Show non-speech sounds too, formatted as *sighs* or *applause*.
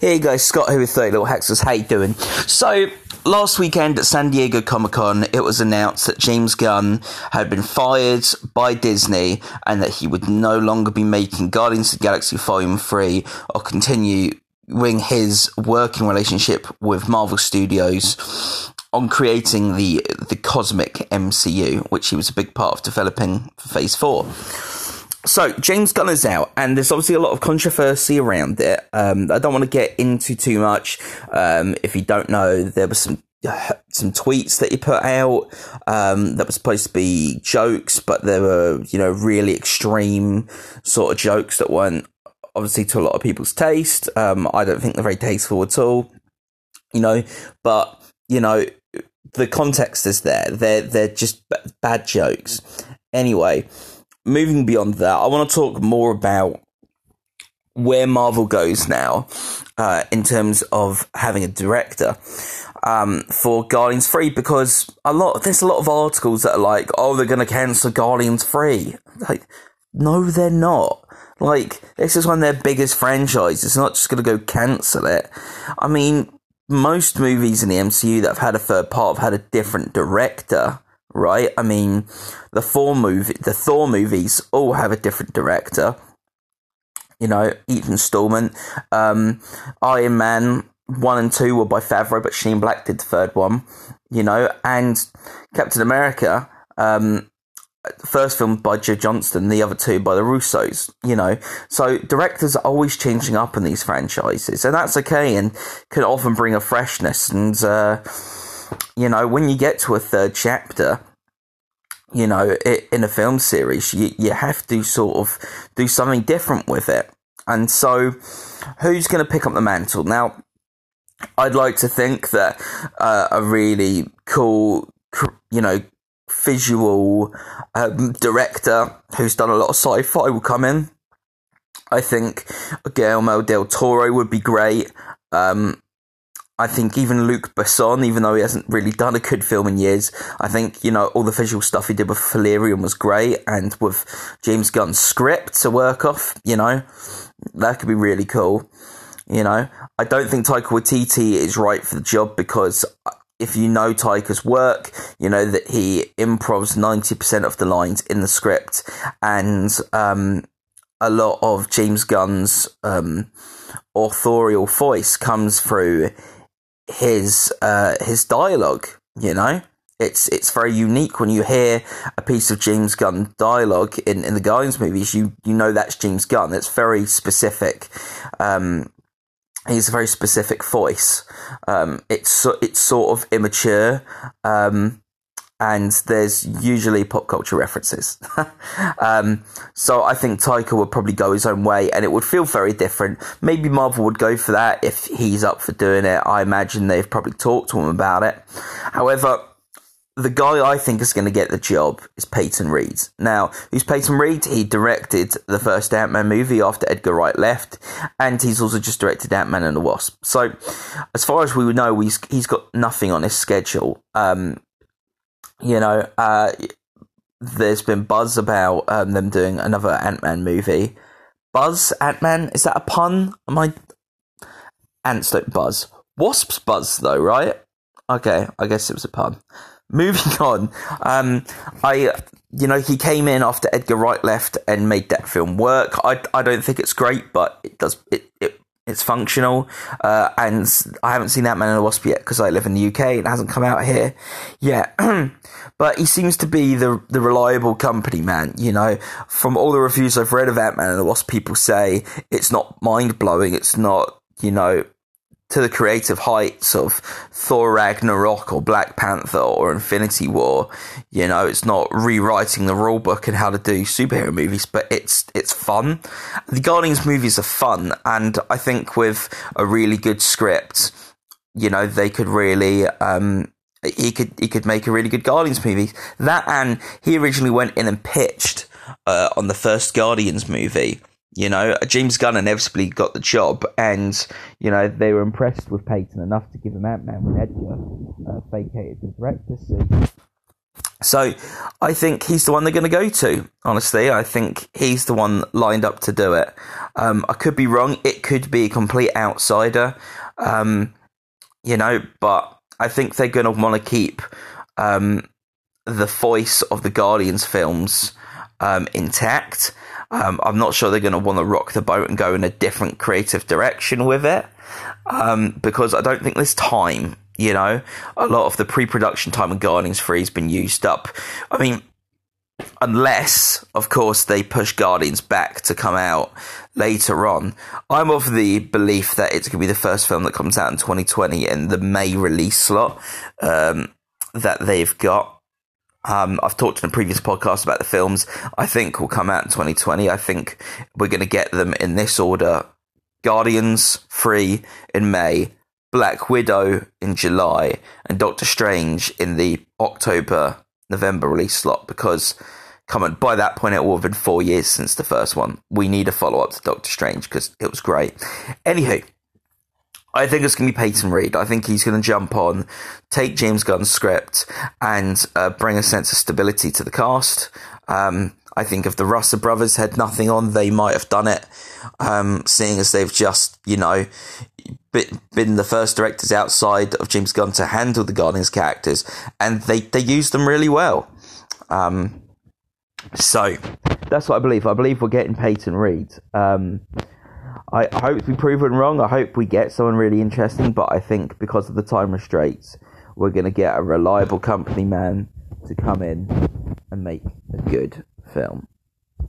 Here you go, Scott here with 30 Little Hackers. How you doing? So, last weekend at San Diego Comic Con, it was announced that James Gunn had been fired by Disney and that he would no longer be making Guardians of the Galaxy Volume 3 or continuing his working relationship with Marvel Studios on creating the the cosmic MCU, which he was a big part of developing for Phase 4 so James Gunn is out, and there's obviously a lot of controversy around it. Um, I don't want to get into too much. Um, if you don't know, there was some *sighs* some tweets that he put out um, that were supposed to be jokes, but they were you know really extreme sort of jokes that weren't obviously to a lot of people's taste. Um, I don't think they're very tasteful at all. You know, but you know the context is there. They're they're just bad jokes. Anyway moving beyond that, I want to talk more about where Marvel goes now uh, in terms of having a director um, for Guardians 3 because a lot there's a lot of articles that are like, oh, they're going to cancel Guardians 3. Like, no, they're not. Like, this is one of their biggest franchises. It's not just going to go cancel it. I mean, most movies in the MCU that have had a third part have had a different director right? I mean, the Thor movie, the Thor movies all have a different director. You know, each installment. Um, Iron Man one and two were by Favreau, but Shane Black did the third one. You know, and Captain America. Um, first film by Joe Johnston, the other two by the Russos, you know. So directors are always changing up in these franchises, and that's okay and can often bring a freshness. And, uh, you know, when you get to a third chapter, you know, in a film series, you, you have to sort of do something different with it. And so, who's going to pick up the mantle? Now, I'd like to think that uh, a really cool, you know, visual um, director who's done a lot of sci fi will come in. I think Guillermo del Toro would be great. Um, I think even Luc Besson, even though he hasn't really done a good film in years, I think, you know, all the visual stuff he did with Valerian was great, and with James Gunn's script to work off, you know, that could be really cool. You know, I don't think Taika Waititi is right for the job because if you know Taika's work, you know that he improvs 90% of the lines in the script, and um, a lot of James Gunn's um, authorial voice comes through his uh, his dialogue. You know, it's it's very unique when you hear a piece of James Gunn dialogue in, in the Guardians movies. You you know that's James Gunn. It's very specific. Um, he's a very specific voice. Um, it's it's sort of immature. Um, and there's usually pop culture references. *laughs* um, so I think Taika would probably go his own way, and it would feel very different. Maybe Marvel would go for that if he's up for doing it. I imagine they've probably talked to him about it. However, the guy I think is going to get the job is Peyton Reed. Now, who's Peyton Reed? He directed the first Ant Man movie after Edgar Wright left, and he's also just directed Ant Man and the Wasp. So, as far as we would know, he's he's got nothing on his schedule. Um, you know, uh, there's been buzz about um, them doing another Ant Man movie. Buzz Ant Man is that a pun? Am I ants don't buzz? Wasps buzz though, right? Okay, I guess it was a pun. *laughs* Moving on, um, I you know he came in after Edgar Wright left and made that film work. I I don't think it's great, but it does it it it's functional, uh, and I haven't seen Ant Man and the Wasp yet because I live in the UK and it hasn't come out here yet. *clears throat* but he seems to be the the reliable company man. You know, from all the reviews I've read of Ant Man and the Wasp, people say it's not mind blowing. It's not you know to the creative heights of Thor Ragnarok or Black Panther or Infinity War. You know, it's not rewriting the rule book and how to do superhero movies, but it's it's fun. The Guardians movies are fun, and I think with a really good script, you know, they could really um, he could he could make a really good Guardians movie. That and he originally went in and pitched uh, on the first Guardians movie you know, James Gunn inevitably got the job, and you know they were impressed with Peyton enough to give him Ant Man when Edgar uh, vacated the director suit. So I think he's the one they're going to go to. Honestly, I think he's the one lined up to do it. Um, I could be wrong. It could be a complete outsider, um, you know. But I think they're going to want to keep um, the voice of the Guardians films um, intact. Um, I'm not sure they're going to want to rock the boat and go in a different creative direction with it um, because I don't think there's time you know, a lot of the pre-production time of Guardians Three has been used up. I mean, unless, of course, they push Guardians back to come out later on. I'm of the belief that it's going to be the first film that comes out in 2020 in the May release slot um, that they've got. Um, I've talked in a previous podcast about the films I think will come out in 2020. I think we're going to get them in this order Guardians 3 in May, Black Widow in July and Doctor Strange in the October November release slot because come on by that point it will have been four years since the first one. We need a follow up to Doctor Strange because it was great. Anywho, I think it's going to be Peyton Reed. I think he's going to jump on, take James Gunn's script, and uh, bring a sense of stability to the cast. Um, I think if the Russo brothers had nothing on, they might have done it, um, seeing as they've just, you know, been the first directors outside of James Gunn to handle the Guardians characters, and they they use them really well. Um, so that's what I believe. I believe we're getting Peyton Reed. Um, I hope to be proven wrong. I hope we get someone really interesting, but I think because of the time restraints, we're going to get a reliable company man to come in and make a good film.